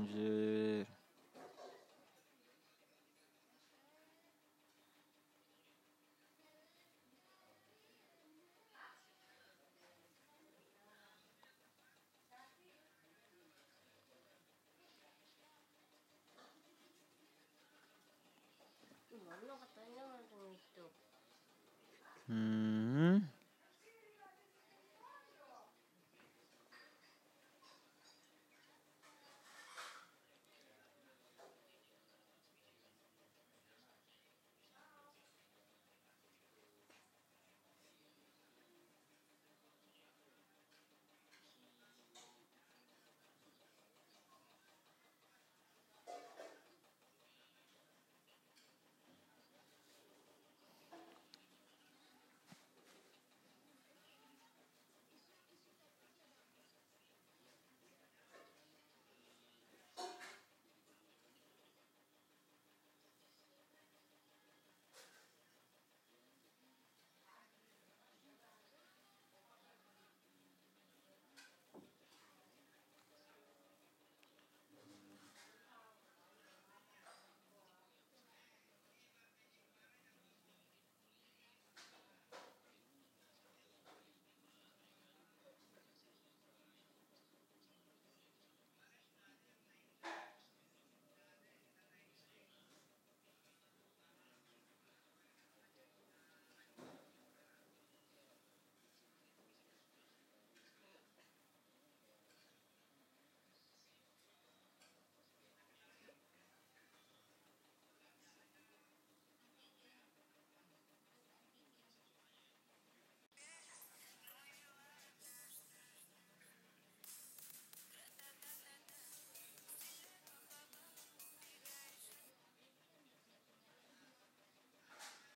anjir hmm